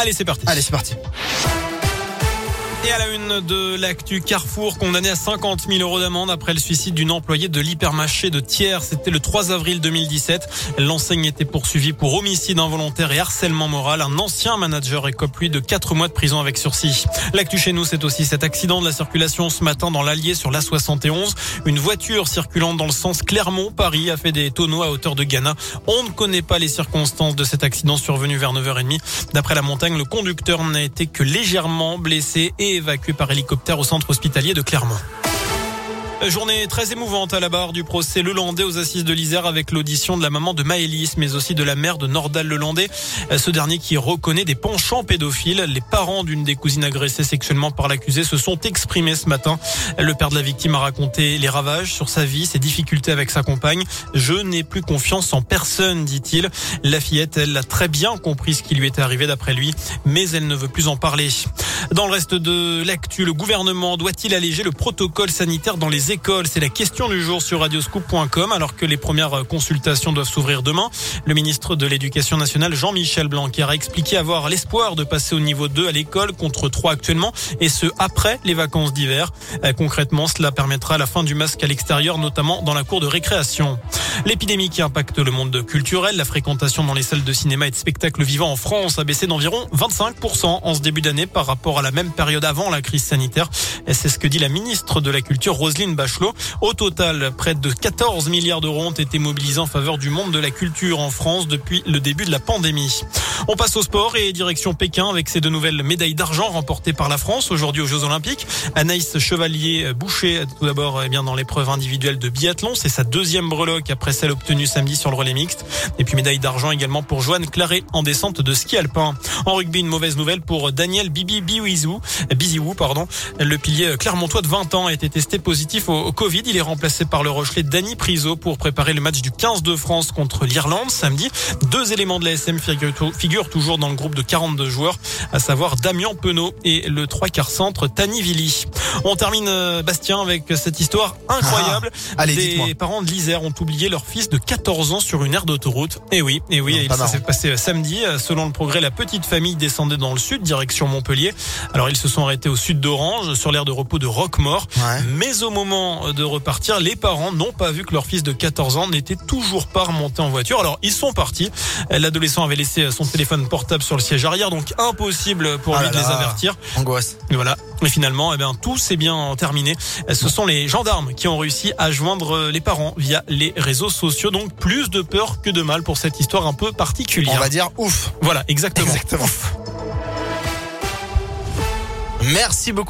Allez, c'est parti. Allez, c'est parti. Et à la une de l'actu Carrefour, condamné à 50 000 euros d'amende après le suicide d'une employée de l'hypermarché de Thiers. C'était le 3 avril 2017. L'enseigne était poursuivie pour homicide involontaire et harcèlement moral. Un ancien manager écope lui de 4 mois de prison avec sursis. L'actu chez nous, c'est aussi cet accident de la circulation ce matin dans l'Allier sur l'A71. Une voiture circulant dans le sens Clermont-Paris a fait des tonneaux à hauteur de Ghana. On ne connaît pas les circonstances de cet accident survenu vers 9h30. D'après la montagne, le conducteur n'a été que légèrement blessé et évacué par hélicoptère au centre hospitalier de Clermont. Journée très émouvante à la barre du procès Lelandais aux assises de l'Isère avec l'audition de la maman de Maëlys, mais aussi de la mère de Nordal Lelandais. Ce dernier qui reconnaît des penchants pédophiles. Les parents d'une des cousines agressées sexuellement par l'accusé se sont exprimés ce matin. Le père de la victime a raconté les ravages sur sa vie, ses difficultés avec sa compagne. Je n'ai plus confiance en personne, dit-il. La fillette, elle a très bien compris ce qui lui était arrivé d'après lui, mais elle ne veut plus en parler. Dans le reste de l'actu, le gouvernement doit-il alléger le protocole sanitaire dans les écoles C'est la question du jour sur radioscoop.com alors que les premières consultations doivent s'ouvrir demain. Le ministre de l'Éducation nationale, Jean-Michel Blanquer, a expliqué avoir l'espoir de passer au niveau 2 à l'école contre 3 actuellement et ce après les vacances d'hiver. Concrètement, cela permettra la fin du masque à l'extérieur, notamment dans la cour de récréation. L'épidémie qui impacte le monde culturel, la fréquentation dans les salles de cinéma et de spectacles vivants en France a baissé d'environ 25% en ce début d'année par rapport à la même période avant la crise sanitaire. C'est ce que dit la ministre de la Culture, Roselyne Bachelot. Au total, près de 14 milliards d'euros ont été mobilisés en faveur du monde de la culture en France depuis le début de la pandémie. On passe au sport et direction Pékin avec ces deux nouvelles médailles d'argent remportées par la France aujourd'hui aux Jeux Olympiques. Anaïs Chevalier-Boucher, tout d'abord, eh bien, dans l'épreuve individuelle de biathlon. C'est sa deuxième breloque après celle obtenue samedi sur le relais mixte. Et puis médaille d'argent également pour Joanne Claret en descente de ski alpin. En rugby, une mauvaise nouvelle pour Daniel Bibi Biziou, pardon. Le pilier clermontois de 20 ans a été testé positif au Covid. Il est remplacé par le Rochelet Dany Priso pour préparer le match du 15 de France contre l'Irlande samedi. Deux éléments de la SM figurent toujours dans le groupe de 42 joueurs, à savoir Damien Penaud et le trois quarts centre Tani Vili. On termine Bastien avec cette histoire incroyable. Ah, allez, Des parents de l'Isère ont oublié leur fils de 14 ans sur une aire d'autoroute. Et oui, et oui, Non, et pas ça s'est passé samedi. Selon le progrès, la petite famille descendait dans le sud, direction Montpellier. Alors ils se sont arrêtés au sud d'Orange, sur l'aire de repos de Roquemort. Ouais. Mais au moment de repartir, les parents n'ont pas vu que leur fils de 14 ans n'était toujours pas remonté en voiture. Alors ils sont partis. L'adolescent avait laissé son téléphone portable sur le siège arrière, donc impossible pour Ah lui là de les avertir. Angoisse. Et voilà. Et finalement, eh bien, tout s'est bien terminé. Ce sont les gendarmes qui ont réussi à joindre les parents via les réseaux sociaux. Donc, plus de peur que de mal pour cette histoire un peu particulière. On va dire ouf. Voilà, exactement. Exactement. Ouf. Merci beaucoup.